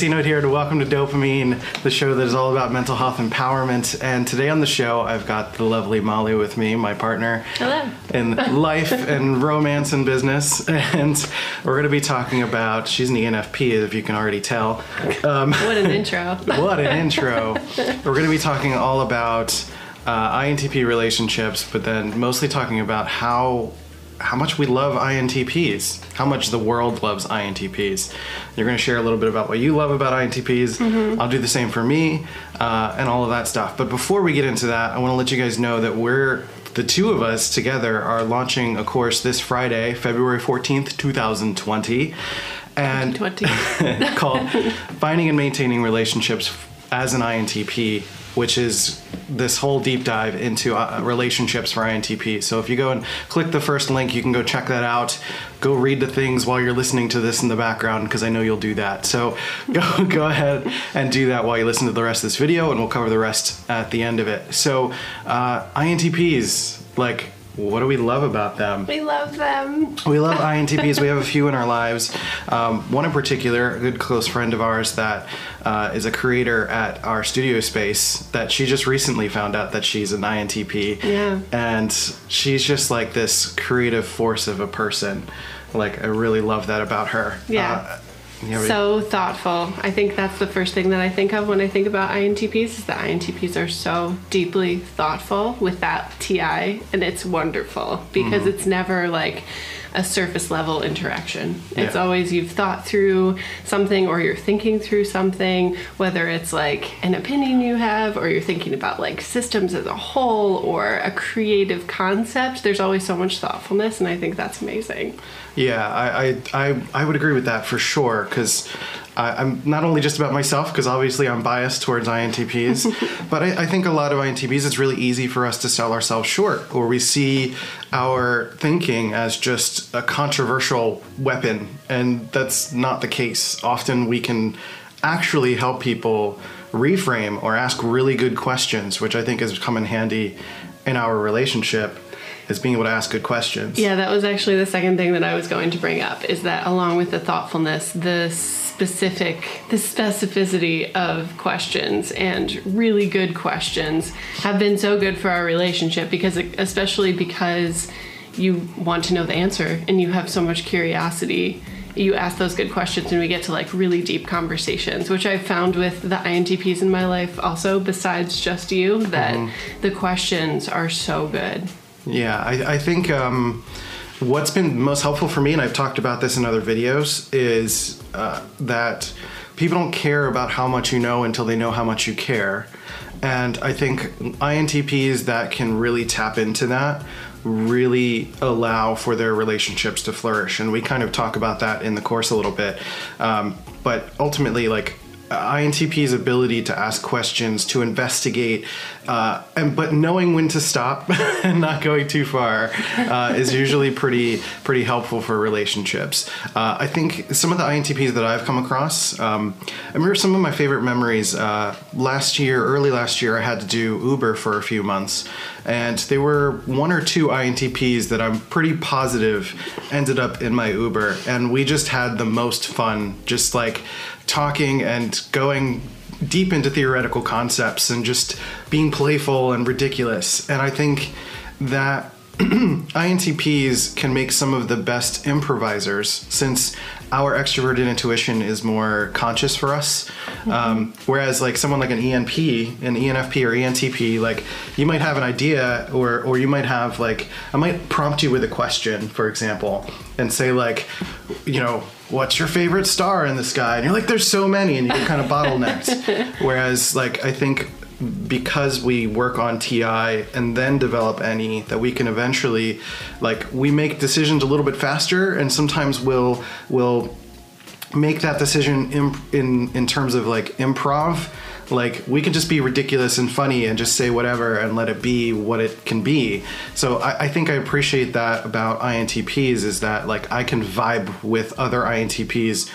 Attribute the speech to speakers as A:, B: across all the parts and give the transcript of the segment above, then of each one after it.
A: C Note here to welcome to Dopamine, the show that is all about mental health empowerment. And today on the show, I've got the lovely Molly with me, my partner
B: Hello.
A: in life and romance and business. And we're going to be talking about, she's an ENFP, if you can already tell. Um,
B: What an intro.
A: what an intro. We're going to be talking all about uh, INTP relationships, but then mostly talking about how how much we love INTPs, how much the world loves INTPs. You're going to share a little bit about what you love about INTPs. I'll do the same for me uh, and all of that stuff. But before we get into that, I want to let you guys know that we're the two of us together are launching a course this Friday, February 14th, 2020. And
B: 20.
A: called Finding and Maintaining Relationships as an INTP, which is this whole deep dive into uh, relationships for INTP. So if you go and click the first link, you can go check that out. Go read the things while you're listening to this in the background because I know you'll do that. So go go ahead and do that while you listen to the rest of this video, and we'll cover the rest at the end of it. So uh, INTPs, like. What do we love about them?
B: We love them.
A: We love INTPs. we have a few in our lives. Um, one in particular, a good close friend of ours that uh, is a creator at our studio space. That she just recently found out that she's an INTP.
B: Yeah.
A: And she's just like this creative force of a person. Like I really love that about her.
B: Yeah.
A: Uh, any-
B: So thoughtful. I think that's the first thing that I think of when I think about INTPs is that INTPs are so deeply thoughtful with that TI and it's wonderful because mm-hmm. it's never like a surface level interaction. It's always you've thought through something or you're thinking through something, whether it's like an opinion you have or you're thinking about like systems as a whole or a creative concept. There's always so much thoughtfulness and I think that's amazing.
A: Yeah, I, I, I, I would agree with that for sure because I'm not only just about myself because obviously I'm biased towards INTPs, but I, I think a lot of INTPs it's really easy for us to sell ourselves short or we see our thinking as just a controversial weapon and that's not the case. Often we can actually help people reframe or ask really good questions, which I think has come in handy in our relationship. Is being able to ask good questions.
B: Yeah, that was actually the second thing that I was going to bring up is that along with the thoughtfulness, the specific, the specificity of questions and really good questions have been so good for our relationship because, especially because you want to know the answer and you have so much curiosity. You ask those good questions, and we get to like really deep conversations, which I've found with the INTPs in my life also, besides just you, that mm-hmm. the questions are so good.
A: Yeah, I, I think um, what's been most helpful for me, and I've talked about this in other videos, is uh, that people don't care about how much you know until they know how much you care. And I think INTPs that can really tap into that really allow for their relationships to flourish. And we kind of talk about that in the course a little bit. Um, but ultimately, like, INTP's ability to ask questions, to investigate, uh, and but knowing when to stop and not going too far uh, is usually pretty pretty helpful for relationships. Uh, I think some of the INTPs that I've come across. Um, I remember some of my favorite memories. Uh, last year, early last year, I had to do Uber for a few months, and there were one or two INTPs that I'm pretty positive ended up in my Uber, and we just had the most fun, just like talking and going deep into theoretical concepts and just being playful and ridiculous. And I think that INTPs can make some of the best improvisers since our extroverted intuition is more conscious for us. Um, whereas, like someone like an ENP, an ENFP or ENTP, like you might have an idea, or or you might have like I might prompt you with a question, for example, and say like, you know, what's your favorite star in the sky? And you're like, there's so many, and you get kind of bottlenecked. Whereas, like I think because we work on TI and then develop NE that we can eventually like we make decisions a little bit faster and sometimes we'll we'll make that decision in in, in terms of like improv. Like we can just be ridiculous and funny and just say whatever and let it be what it can be. So I, I think i appreciate that about intps is that like i can vibe with other intps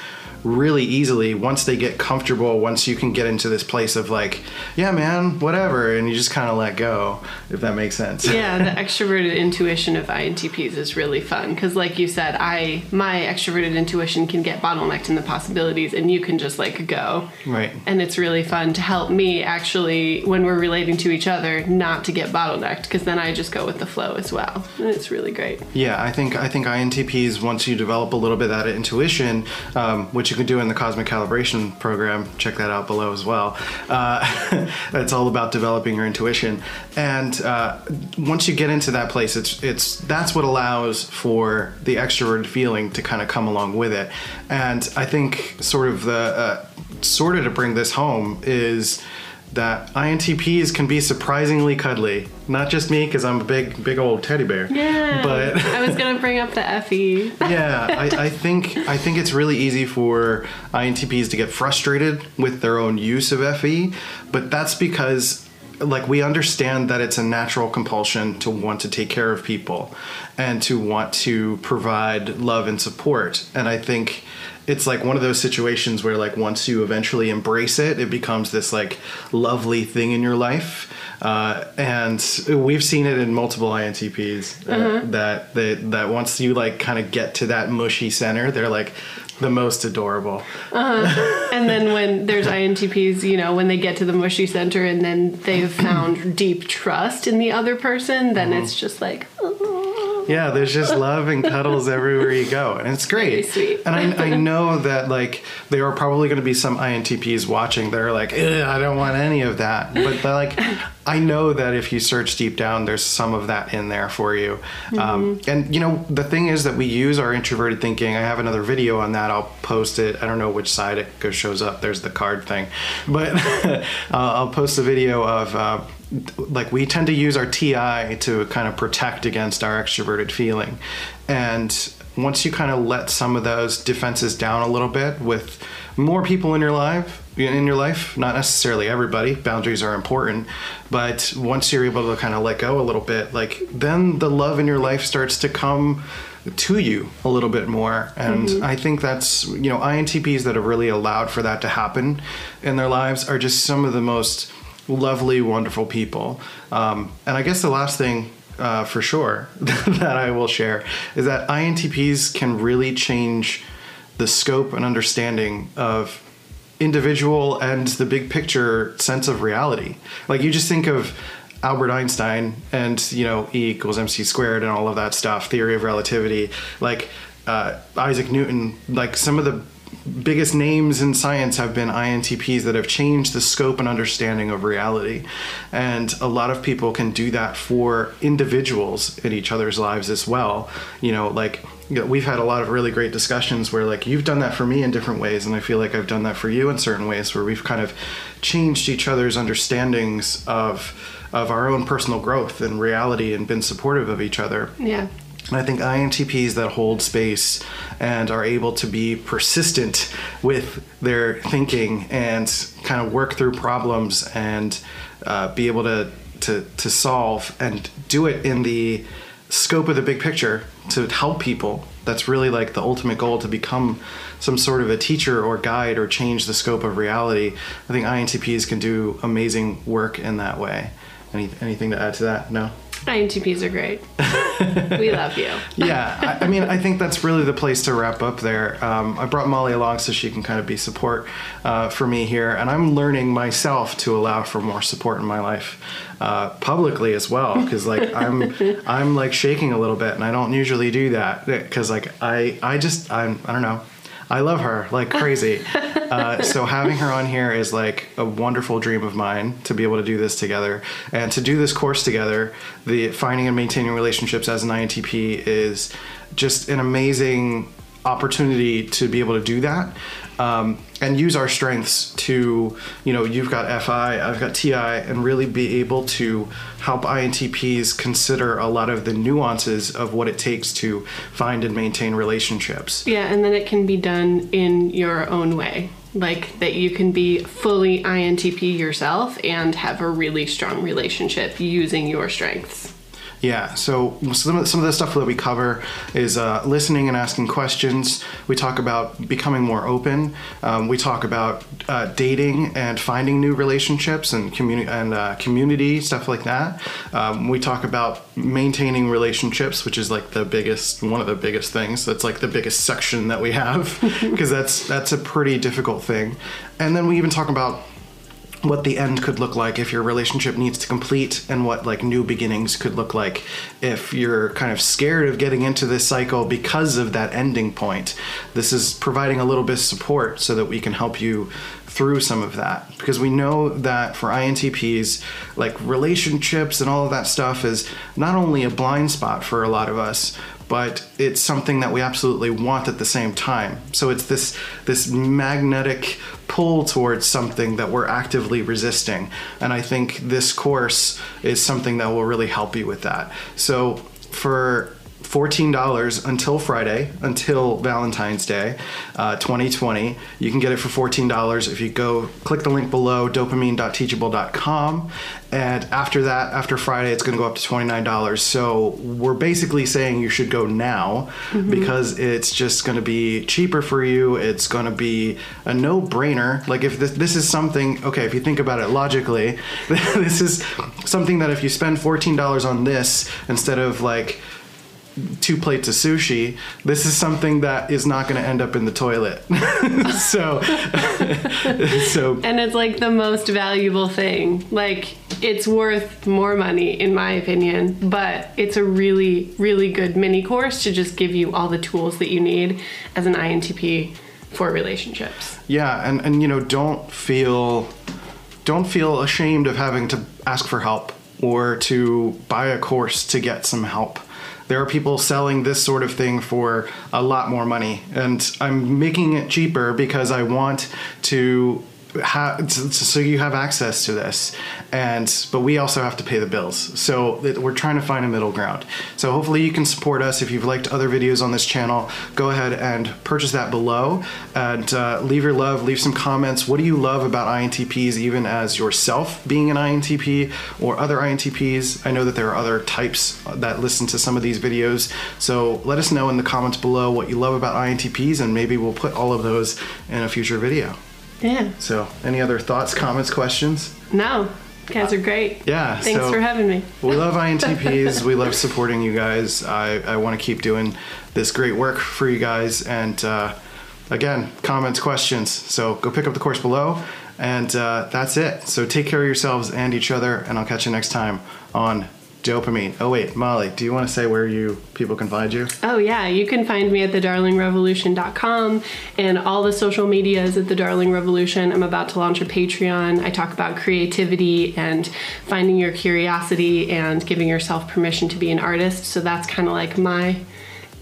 A: really easily once they get comfortable. Once you can get into this place of like, yeah, man, whatever, and you just kind of let go, if that makes sense.
B: yeah, the extroverted intuition of INTPs is really fun because, like you said, I my extroverted intuition can get bottlenecked in the possibilities, and you can just like go.
A: Right.
B: And it's really fun to help me actually when we're relating to each other not to get bottlenecked because then I just go with the flow as well, and it's really great.
A: Yeah, I think I think INTPs once you develop a little bit of that intuition, um, which you can do in the Cosmic Calibration program, check that out below as well. Uh, it's all about developing your intuition, and uh, once you get into that place, it's it's that's what allows for the extroverted feeling to kind of come along with it, and I think sort of the uh, sort of to bring this home is that INTPs can be surprisingly cuddly. Not just me, because I'm a big, big old teddy bear.
B: Yeah.
A: But
B: I was gonna bring up the FE.
A: yeah, I, I think I think it's really easy for INTPs to get frustrated with their own use of FE, but that's because like we understand that it's a natural compulsion to want to take care of people and to want to provide love and support. And I think it's like one of those situations where like once you eventually embrace it, it becomes this like lovely thing in your life. Uh, and we've seen it in multiple INTPs uh,
B: Uh-huh.
A: that they, that once you like kind of get to that mushy center, they're like the most adorable.
B: And then when there's INTPs, you know, when they get to the mushy center and then they've found deep trust in the other person, then
A: Mm-hmm.
B: it's just like, oh.
A: Yeah, there's just love and cuddles everywhere you go, and it's great. And I, I know that like there are probably going to be some INTPs watching that are like, I don't want any of that. But like, I know that if you search deep down, there's some of that in there for you. Um, and you know, the thing is that we use our introverted thinking. I have another video on that. I'll post it. I don't know which side it goes shows up. There's the card thing, but uh, I'll post a video of. Uh, like we tend to use our TI to kind of protect against our extroverted feeling. And once you kind of let some of those defenses down a little bit with more people in your life, in your life, not necessarily everybody, boundaries are important, but once you're able to kind of let go a little bit, like then the love in your life starts to come to you a little bit more. And mm-hmm. I think that's, you know, INTPs that have really allowed for that to happen in their lives are just some of the most lovely, wonderful people. Um, and I guess the last thing uh, for sure that I will share is that INTPs can really change the scope and understanding of individual and the big picture sense of reality. Like you just think of Albert Einstein and you know E equals mc squared and all of that stuff, theory of relativity, like uh, Isaac Newton, like some of the biggest names in science have been INTPs that have changed the scope and understanding of reality. And a lot of people can do that for individuals in each other's lives as well. You know, like you know, we've had a lot of really great discussions where like you've done that for me in different ways and I feel like I've done that for you in certain ways where we've kind of changed each other's understandings of of our own personal growth and reality and been supportive of each other.
B: Yeah.
A: I think INTPs that hold space and are able to be persistent with their thinking and kind of work through problems and uh, be able to, to, to solve and do it in the scope of the big picture to help people. That's really like the ultimate goal to become some sort of a teacher or guide or change the scope of reality. I think INTPs can do amazing work in that way. Any, anything to add to that? No?
B: INTPs are great. we love you.
A: yeah, I, I mean, I think that's really the place to wrap up there. Um, I brought Molly along so she can kind of be support uh, for me here, and I'm learning myself to allow for more support in my life uh, publicly as well, because like I'm I'm like shaking a little bit, and I don't usually do that because like I I just I'm I don't know. I love her like crazy. Uh, so having her on here is like a wonderful dream of mine to be able to do this together and to do this course together. The finding and maintaining relationships as an INTP is just an amazing opportunity to be able to do that um, and use our strengths to you know you've got fi i've got ti and really be able to help intps consider a lot of the nuances of what it takes to find and maintain relationships
B: Yeah, and then it can be done in your own way. Like that you can be fully INTP yourself and have a really strong relationship using your strengths.
A: Yeah, so some of, some of the stuff that we cover is uh, listening and asking questions. We talk about becoming more open. Um, we talk about uh, dating and finding new relationships and community and uh, community stuff like that. Um, we talk about maintaining relationships, which is like the biggest one of the biggest things. That's like the biggest section that we have because that's that's a pretty difficult thing. And then we even talk about what the end could look like if your relationship needs to complete and what like new beginnings could look like if you're kind of scared of getting into this cycle because of that ending point. This is providing a little bit of support so that we can help you through some of that. Because we know that for INTPs like relationships and all of that stuff is not only a blind spot for a lot of us but it's something that we absolutely want at the same time. So it's this this magnetic pull towards something that we're actively resisting. And I think this course is something that will really help you with that. So for $14 until Friday, until Valentine's Day, uh, 2020. You can get it for $14 if you go click the link below, dopamine.teachable.com. And after that, after Friday, it's going to go up to $29. So we're basically saying you should go now mm-hmm. because it's just going to be cheaper for you. It's going to be a no brainer. Like, if this, this is something, okay, if you think about it logically, this is something that if you spend $14 on this instead of like, two plates of sushi, this is something that is not going to end up in the toilet. so,
B: so, and it's like the most valuable thing. Like, it's worth more money, in my opinion, but it's a really, really good mini course to just give you all the tools that you need as an INTP for relationships.
A: Yeah, and and you know, don't feel don't feel ashamed of having to ask for help or to buy a course to get some help there are people selling this sort of thing for a lot more money. And i'm making it cheaper because i want to have so you have access to this and but we also have to pay the bills. So we're trying to find a middle ground. So hopefully you can support us. If you've liked other videos on this channel go ahead and purchase that below and uh, leave your love leave some comments. What do you love about intps even as yourself being an intp or other intps i know that there are other types that listen to some of these videos. So let us know in the comments below what you love about intps and maybe we'll put all of those in a future video
B: yeah.
A: So, any other thoughts, comments, questions?
B: No. You guys are great.
A: Yeah.
B: Thanks so for having me.
A: we love INTPs. we love supporting you guys. I, I want to keep doing this great work for you guys. And uh, again, comments, questions. So go pick up the course below. And uh, that's it. So take care of yourselves and each other. And I'll catch you next time on dopamine. Oh wait, Molly, do you want to say where you people can find you?
B: Oh yeah, you can find me at thedarlingrevolution.com and all the social medias at the Darling Revolution. I'm about to launch a Patreon. I talk about creativity and finding your curiosity and giving yourself permission to be an artist. So that's kind of like my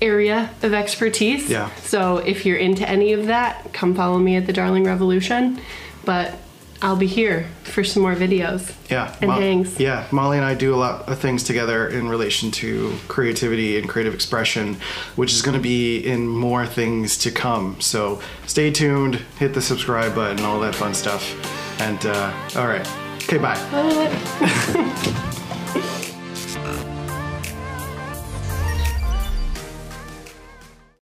B: area of expertise.
A: Yeah.
B: So if you're into any of that, come follow me at the Darling Revolution. But I'll be here for some more videos.
A: Yeah.
B: And Mo- hangs.
A: Yeah. Molly and I do a lot of things together in relation to creativity and creative expression, which is going to be in more things to come. So stay tuned, hit the subscribe button, all that fun stuff. And uh, all right. Okay, bye.